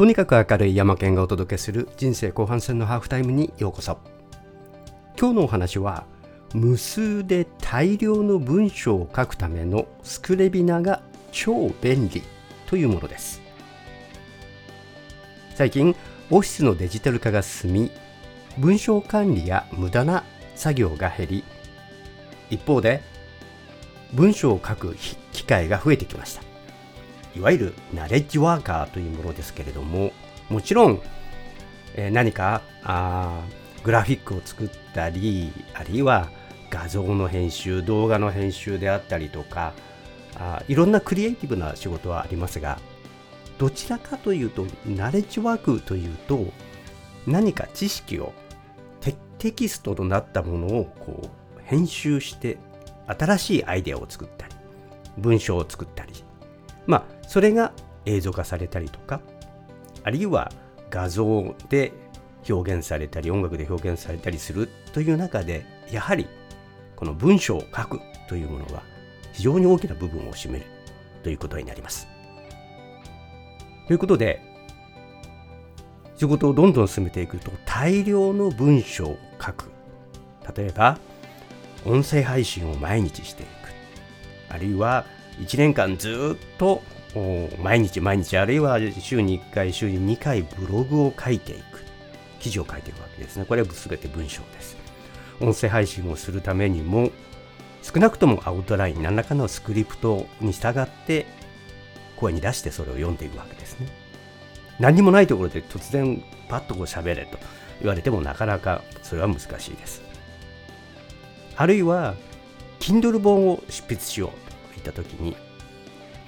とにかく明るい山県がお届けする人生後半戦のハーフタイムにようこそ。今日のお話は無数で大量の文章を書くためのスクレビナが超便利というものです。最近オフィスのデジタル化が進み文章管理や無駄な作業が減り一方で文章を書く機会が増えてきました。いわゆるナレッジワーカーというものですけれどももちろん、えー、何かあグラフィックを作ったりあるいは画像の編集動画の編集であったりとかあいろんなクリエイティブな仕事はありますがどちらかというとナレッジワークというと何か知識をテキストとなったものをこう編集して新しいアイデアを作ったり文章を作ったりまあそれが映像化されたりとかあるいは画像で表現されたり音楽で表現されたりするという中でやはりこの文章を書くというものは非常に大きな部分を占めるということになります。ということで仕事をどんどん進めていくと大量の文章を書く例えば音声配信を毎日していくあるいは1年間ずっと毎日毎日あるいは週に1回週に2回ブログを書いていく。記事を書いていくわけですね。これは全て文章です。音声配信をするためにも少なくともアウトライン何らかのスクリプトに従って声に出してそれを読んでいくわけですね。何もないところで突然パッとこう喋れと言われてもなかなかそれは難しいです。あるいは Kindle 本を執筆しようといった時に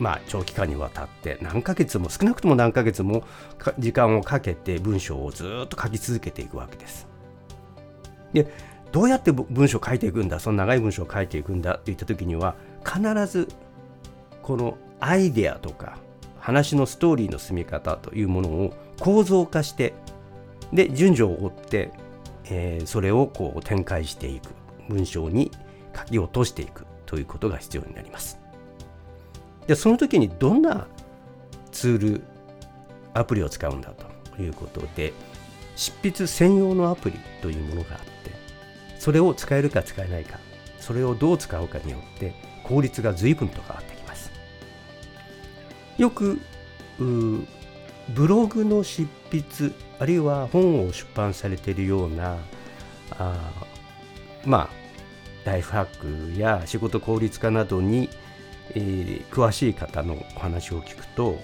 まあ長期間にわたって何ヶ月も少なくとも何ヶ月も時間をかけて文章をずっと書き続けていくわけですでどうやって文章を書いていくんだ？その長い文章を書いていくんだっていった時には必ずこのアイデアとか話のストーリーの進み方というものを構造化してで順序を追って、えー、それをこう展開していく文章に書き落としていくということが必要になります。でその時にどんなツールアプリを使うんだということで執筆専用のアプリというものがあってそれを使えるか使えないかそれをどう使うかによって効率が随分と変わってきます。よくブログの執筆あるいは本を出版されているようなあまあライフハックや仕事効率化などに、えー、詳しい方のお話を聞くと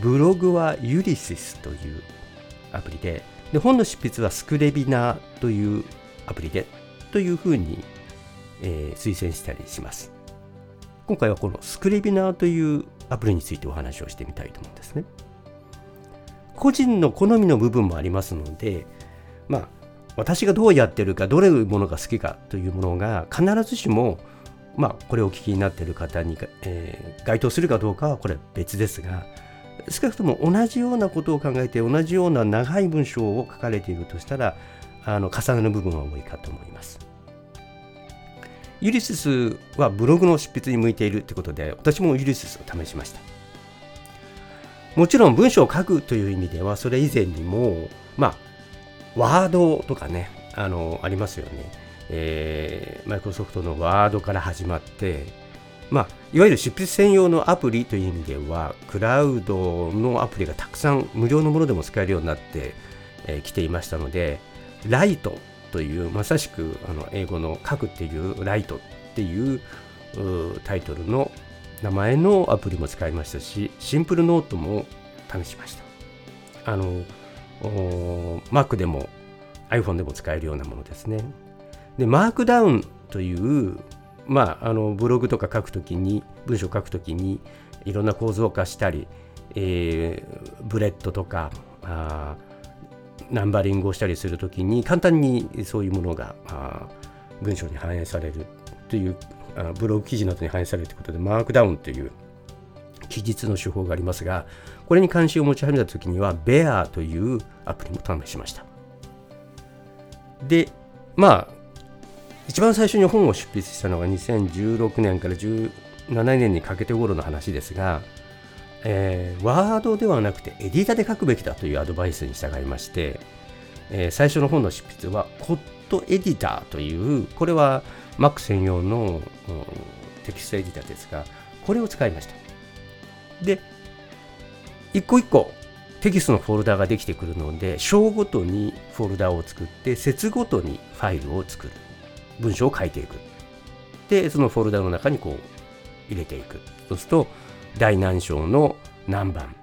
ブログはユリシスというアプリでで本の執筆はスクレビナーというアプリでというふうに、えー、推薦したりします。今回はこのスクレビナーというアプリについてお話をしてみたいと思うんですね。個人の好みの部分もありますのでまあ私がどうやってるかどれいうものが好きかというものが必ずしもまあこれをお聞きになっている方に、えー、該当するかどうかはこれ別ですが少なくとも同じようなことを考えて同じような長い文章を書かれているとしたらあの重なる部分は多いかと思います。ユリシスはブログの執筆に向いているということで私もユリシスを試しました。もちろん文章を書くという意味ではそれ以前にもまあワードとかねあのありますよね。えー、マイクロソフトのワードから始まってまあ、いわゆる執筆専用のアプリという意味では、クラウドのアプリがたくさん無料のものでも使えるようになってき、えー、ていましたので、ライトという、まさしくあの英語の書くっていうライトっていうタイトルの名前のアプリも使いましたし、シンプルノートも試しました。あの、Mac でも iPhone でも使えるようなものですね。で、マークダウンというまあ、あのブログとか書くときに文章書くときにいろんな構造化したり、えー、ブレットとかあナンバリングをしたりするときに簡単にそういうものがあ文章に反映されるというあブログ記事などに反映されるということでマークダウンという記述の手法がありますがこれに関心を持ち始めたときには Bear というアプリも試しました。でまあ一番最初に本を執筆したのが2016年から17年にかけて頃の話ですが、えー、ワードではなくてエディタで書くべきだというアドバイスに従いまして、えー、最初の本の執筆はコットエディターというこれは Mac 専用の、うん、テキストエディターですがこれを使いました。で一個一個テキストのフォルダができてくるので章ごとにフォルダを作って節ごとにファイルを作る。文章を書いていく。でそのフォルダの中にこう入れていく。そうすると第何章の何番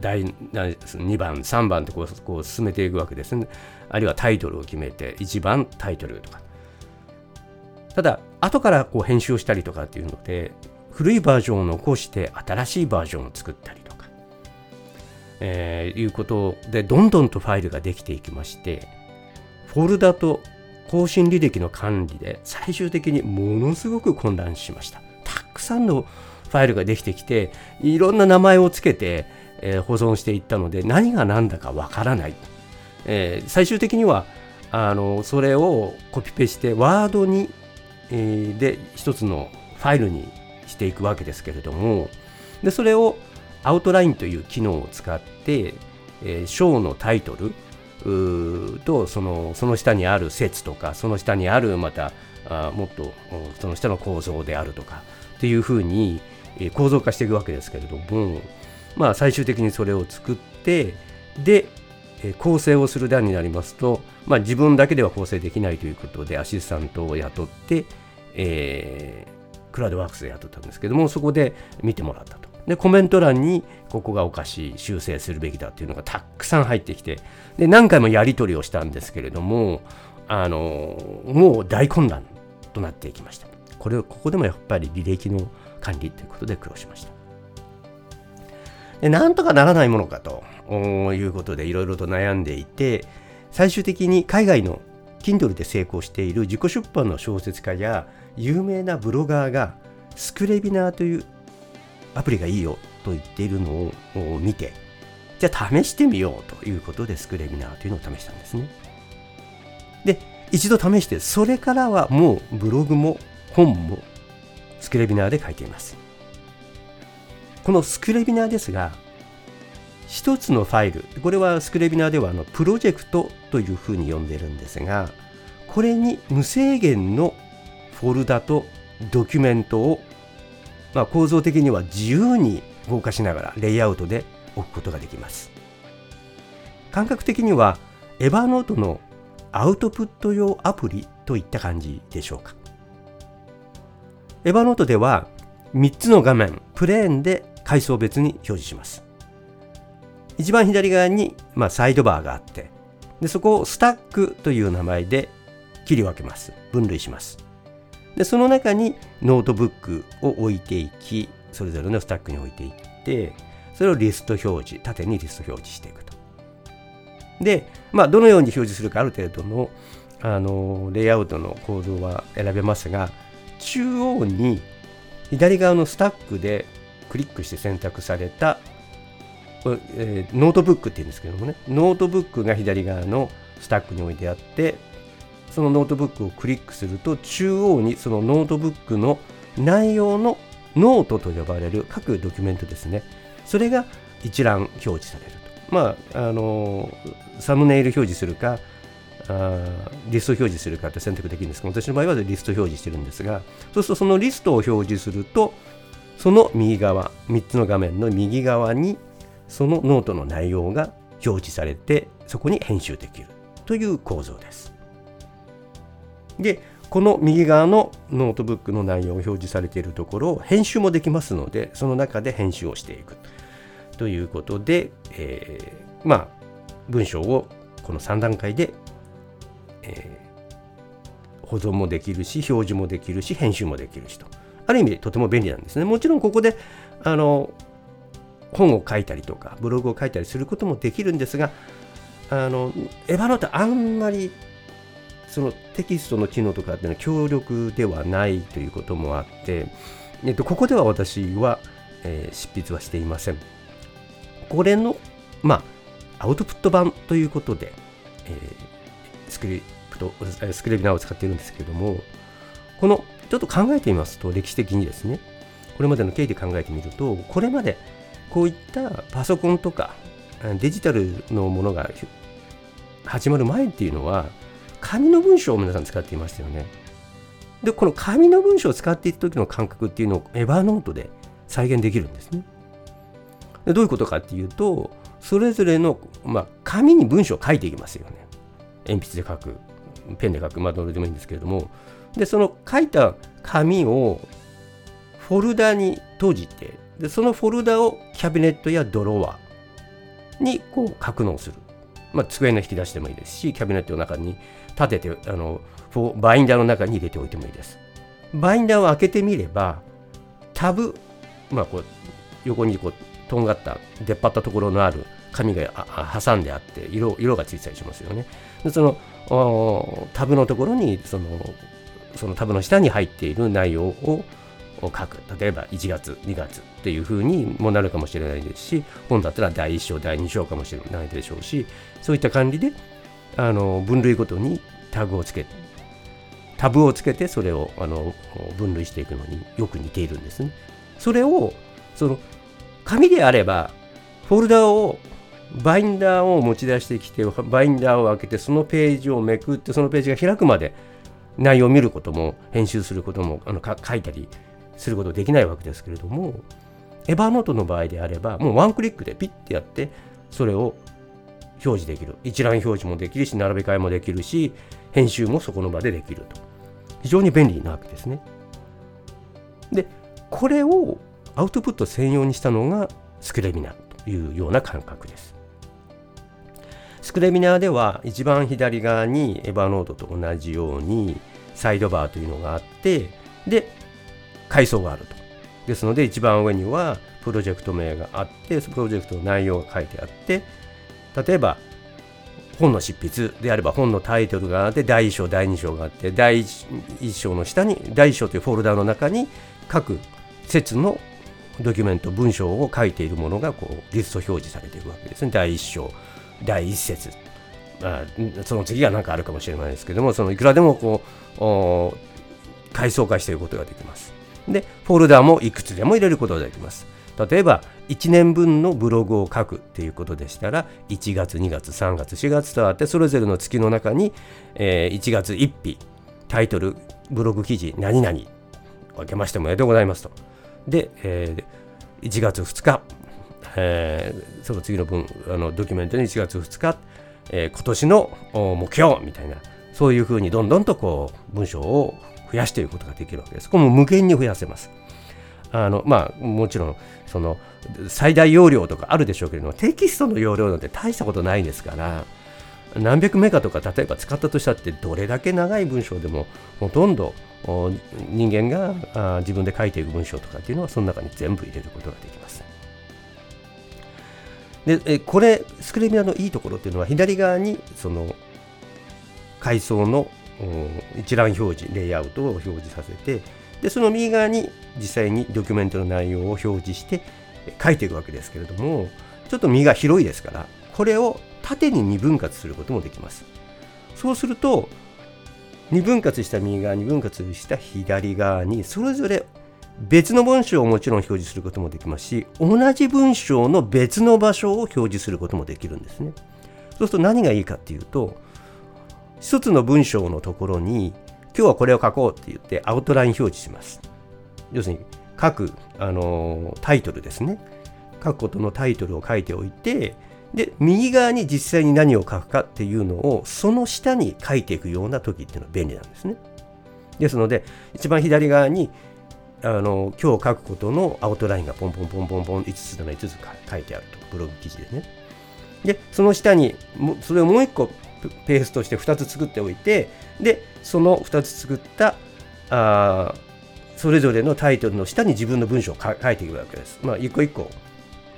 第2番3番とこうこう進めていくわけですね。あるいはタイトルを決めて1番タイトルとか。ただ後からこう編集をしたりとかっていうので古いバージョンを残して新しいバージョンを作ったりとか、えー、いうことでどんどんとファイルができていきましてフォルダと更新履歴の管理で最終的にものすごく混乱しました。たくさんのファイルができてきていろんな名前をつけて、えー、保存していったので何が何だかわからない、えー、最終的にはあのそれをコピペしてワードに、えー、で一つのファイルにしていくわけですけれどもでそれをアウトラインという機能を使って、えー、章のタイトルとそのその下にある説とかその下にあるまたあもっとその下の構造であるとかっていうふうに構造化していくわけですけれどもまあ最終的にそれを作ってで構成をする段になりますと、まあ、自分だけでは構成できないということでアシスタントを雇って、えー、クラウドワークスで雇ったんですけどもそこで見てもらったと。でコメント欄にここがおかしい修正するべきだっていうのがたくさん入ってきてで何回もやり取りをしたんですけれどもあのもう大混乱となっていきました。これをここでもやっぱり履歴の管理ということで苦労しました。でなんとかならないものかということでいろいろと悩んでいて最終的に海外の Kindle で成功している自己出版の小説家や有名なブロガーがスクレビナーというアプリがいいよと言っているのを見てじゃあ試してみようということでスクレビナーというのを試したんですね。で、一度試して、それからはもうブログも本もスクレビナーで書いています。このスクレビナーですが、一つのファイル、これはスクレビナーではあのプロジェクトというふうに呼んでるんですが、これに無制限のフォルダとドキュメントを、まあ、構造的には自由に動かしながらレイアウトで置くことができます。感覚的にはエヴァノートのアウトプット用アプリといった感じでしょうか。エヴァノートでは3つの画面、プレーンで階層別に表示します。一番左側に、まあ、サイドバーがあって、でそこをスタックという名前で切り分けます。分類します。でその中にノートブックを置いていき、それぞれのスタックに置いていって、それをリスト表示、縦にリスト表示していくと。で、まあ、どのように表示するかある程度のあのレイアウトの構造は選べますが、中央に左側のスタックでクリックして選択された、え、ノートブックっていうんですけどもね、ノートブックが左側のスタックに置いてあって、そのノートブックをクリックすると、中央にそのノートブックの内容のノートと呼ばれる各ドキュメントですね。それが一覧表示されると。まあ、あのサムネイル表示するかあリスト表示するかって選択できるんですけど私の場合はリスト表示してるんですがそうするとそのリストを表示するとその右側3つの画面の右側にそのノートの内容が表示されてそこに編集できるという構造です。でこの右側のノートブックの内容を表示されているところを編集もできますのでその中で編集をしていく。ということで、えー、まあ文章をこの3段階で、えー、保存もできるし表示もできるし編集もできるしと。ある意味とても便利なんですね。もちろんここであの本を書いたりとかブログを書いたりすることもできるんですがあのエヴァノートあんまりそのテキストの機能とかっていうのは強力ではないということもあって、えっと、ここでは私は、えー、執筆はしていません。これの、まあ、アウトプット版ということで、えー、スクリプト、スクリビナーを使っているんですけれども、この、ちょっと考えてみますと、歴史的にですね、これまでの経緯で考えてみると、これまでこういったパソコンとかデジタルのものが始まる前っていうのは紙の文章を皆さん使っていましたよね。でこの紙の文章を使っていた時の感覚っていうのをエヴァーノートで再現できるんですね。でどういうことかっていうとそれぞれの、まあ、紙に文章を書いていきますよね。鉛筆で書くペンで書くまあどれでもいいんですけれどもでその書いた紙をフォルダに閉じてでそのフォルダをキャビネットやドロワーにこう格納する、まあ、机の引き出しでもいいですしキャビネットの中に立ててあのバインダーの中に入れておいてもいいです。バインダーを開けてみればタブ、まあ、こう横にこうとんがった出っ張ったところのある紙が挟んであって色色がついたりしますよね。でそのタブのところにそのそのタブの下に入っている内容を書く。例えば1月2月っていうふうにもなるかもしれないですし本だったら第1章第2章かもしれないでしょうしそういった管理であの分類ごとにタグをつけてタブをつけてそれをあの分類していくのによく似ているんですね。それをその紙であればフォルダをバインダーを持ち出してきてバインダーを開けてそのページをめくってそのページが開くまで内容を見ることも編集することもあの書いたりすることできないわけですけれどもエヴァーノートの場合であればもうワンクリックでピッてやってそれを表示できる。一覧表示もできるし並べ替えもできるし編集もそこの場でできると。非常に便利なわけですね。でこれをアウトプット専用にしたのがスクレミナーというような感覚です。スクレミナーでは一番左側にエヴァノートと同じようにサイドバーというのがあってで階層があると。ですので一番上にはプロジェクト名があってプロジェクトの内容が書いてあって例えば本の執筆であれば本のタイトルがあって第1章第2章があって第1章の下に第1章というフォルダの中に各節のドキュメント文章を書いているものがこうリスト表示されているわけですね。第1章第1節。まあ、その次が何かあるかもしれないですけどもそのいくらでもこう階層化していくことができます。でフォルダもいくつでも入れることができます。例えば1年分のブログを書くっていうことでしたら1月2月3月4月とあってそれぞれの月の中に、えー、1月1日タイトルブログ記事何々分けましておめでとうございますとで、えー、1月2日、えー、その次の分あのドキュメントに1月2日、えー、今年の目標みたいなそういうふうにどんどんとこう文章を増やしていくことができるわけです。これも無限に増やせます。あのまあ、もちろんその最大容量とかあるでしょうけれどもテキストの容量なんて大したことないですから何百メガとか例えば使ったとしたってどれだけ長い文章でもほとんど人間が自分で書いていく文章とかっていうのはその中に全部入れることができます。でこれスクレミアのいいところっていうのは左側にその階層の一覧表示レイアウトを表示させてでその右側に実際にドキュメントの内容を表示して書いていくわけですけれどもちょっと右が広いですからこれを縦に2分割することもできます。そうすると2分割した右側2分割した左側にそれぞれ別の文章をもちろん表示することもできますし同じ文章の別の場所を表示することもできるんですね。そうすると何がいいかっていうと一つの文章のところに今日はこれを書こうって言ってアウトライン表示します。要するに書く、あのタイトルですね。書くことのタイトルを書いておいてで右側に実際に何を書くかっていうのをその下に書いていくような時っていうのは便利なんですね。ですので一番左側にあの今日書くことのアウトラインがポンポンポンポンポン5つなら5つ書いてあるとブログ記事でね。でその下にそれをもう1個ペーストして2つ作っておいてでその2つ作ったあそれぞれのタイトルの下に自分の文章を書いていくわけです。まあ、一個一個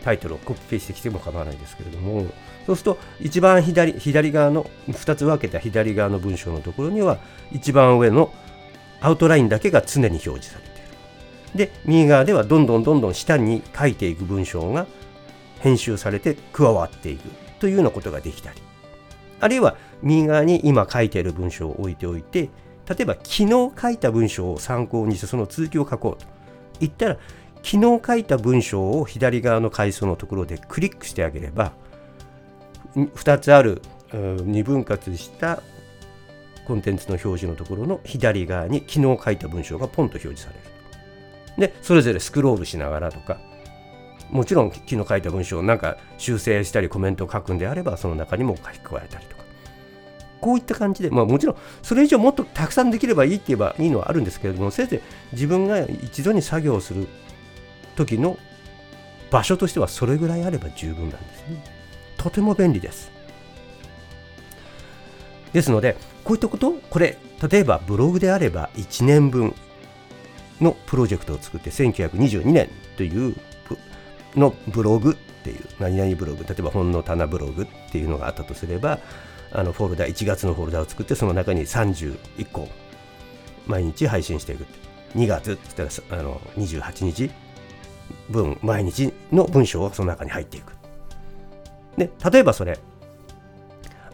タイトルをコピペしてきても構わないですけれどもそうすると一番左左側の2つ分けた左側の文章のところには一番上のアウトラインだけが常に表示されている。で右側ではどんどんどんどん下に書いていく文章が編集されて加わっていくというようなことができたりあるいは右側に今書いている文章を置いておいて例えば昨日書いた文章を参考にしてその続きを書こうと言ったら昨日書いた文章を左側の階層のところでクリックしてあげれば2つある2分割したコンテンツの表示のところの左側に昨日書いた文章がポンと表示される。で、それぞれスクロールしながらとか、もちろん昨日書いた文章をなんか修正したりコメントを書くんであれば、その中にも書き加えたりとか。こういった感じで、まあもちろんそれ以上もっとたくさんできればいいって言えばいいのはあるんですけれども、せいぜい自分が一度に作業する時の場所としてはそれぐらいあれば十分なんですね。とても便利です。ですので、こういったこと、これ、例えばブログであれば1年分のプロジェクトを作って1922年というのブログっていう何々ブログ例えば本の棚ブログっていうのがあったとすればあのフォルダ1月のフォルダを作ってその中に31個毎日配信していく2月って言ったらあの28日分毎日の文章がその中に入っていくで例えばそれ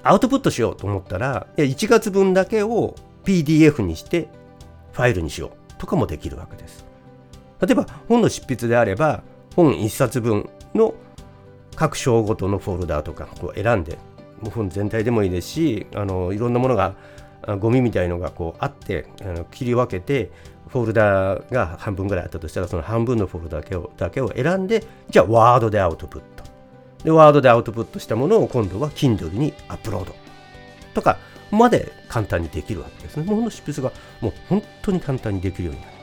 アウトプットしようと思ったら1月分だけを PDF にしてファイルにしようとかもできるわけです。例えば本の執筆であれば本1冊分の各章ごとのフォルダーとかこう選んでもう本全体でもいいですしあのいろんなものがゴミみたいのがこうあってあの切り分けてフォルダーが半分ぐらいあったとしたらその半分のフォルダだけをだけを選んでじゃあワードでアウトプットでワードでアウトプットしたものを今度は Kindle にアップロードとかまで簡単にできるわけですね。もの執筆がもう本当に簡単にできるようになります。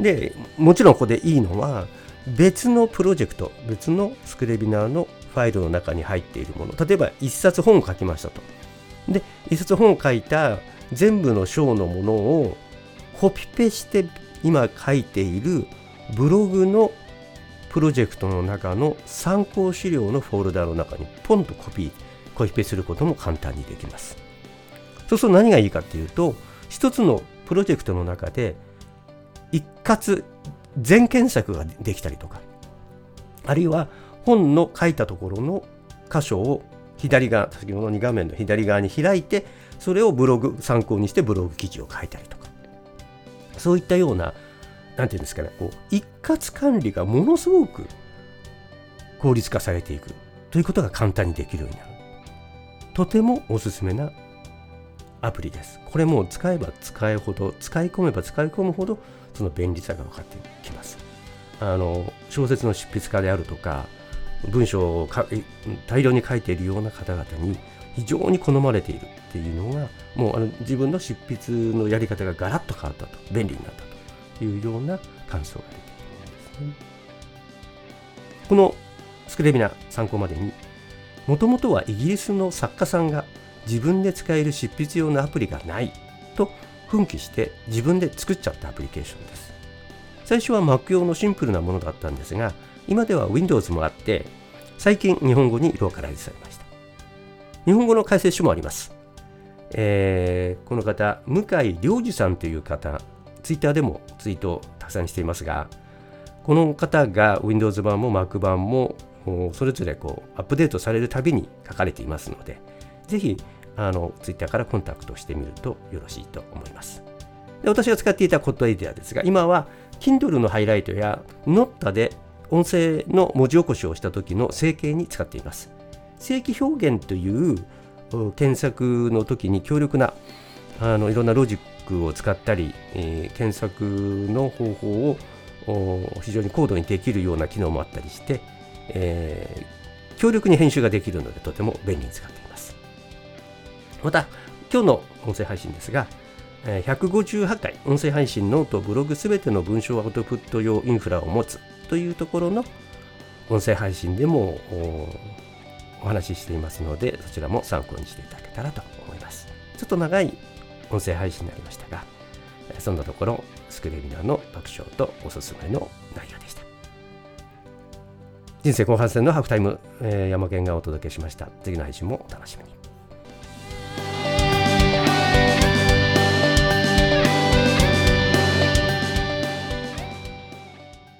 で、もちろんここでいいのは、別のプロジェクト、別のスクレビナーのファイルの中に入っているもの、例えば一冊本を書きましたと。で、一冊本を書いた全部の章のものをコピペして今書いているブログのプロジェクトの中の参考資料のフォルダの中にポンとコピーコピペすることも簡単にできます。そうすると何がいいかっていうと、一つのプロジェクトの中で一括全検索ができたりとか、あるいは本の書いたところの箇所を左側、先ほどの2画面の左側に開いて、それをブログ、参考にしてブログ記事を書いたりとか、そういったような、なんていうんですかね、こう一括管理がものすごく効率化されていくということが簡単にできるようになる。とてもおすすめなアプリです。これも使えば使うほど、使い込めば使い込むほど、その便利さが分かってきます。あの小説の執筆家であるとか、文章を大量に書いているような方々に非常に好まれているっていうのが、もうあの自分の執筆のやり方がガラッと変わったと、便利になったというような感想が出ているんですね。このスクレビナ参考までにもともとはイギリスの作家さんが自分で使える執筆用のアプリがないと奮起して自分で作っちゃったアプリケーションです。最初は Mac 用のシンプルなものだったんですが、今では Windows もあって、最近日本語にローカライズされました。日本語の解説書もあります。えー、この方、向井良二さんという方、Twitter でもツイートをたくさんしていますが、この方が Windows 版も Mac 版もそれぞれこうアップデートされるたびに書かれていますので、ぜひあのツイッターからコンタクトしてみるとよろしいと思います。で私が使っていたコットエディアですが、今は Kindle のハイライトや Notta で音声の文字起こしをした時の整形に使っています。正規表現という検索の時に強力なあのいろんなロジックを使ったり、えー、検索の方法を非常に高度にできるような機能もあったりして、えー、強力に編集ができるのでとても便利に使っています。また、今日の音声配信ですが、158回音声配信ノートブログすべての文章アウトプット用インフラを持つというところの音声配信でもお話ししていますのでそちらも参考にしていただけたらと思いますちょっと長い音声配信になりましたがそんなところスクレビナーの特徴とおすすめの内容でした人生後半戦のハーフタイム、えー、山県がお届けしました。次の配信もお楽しみに。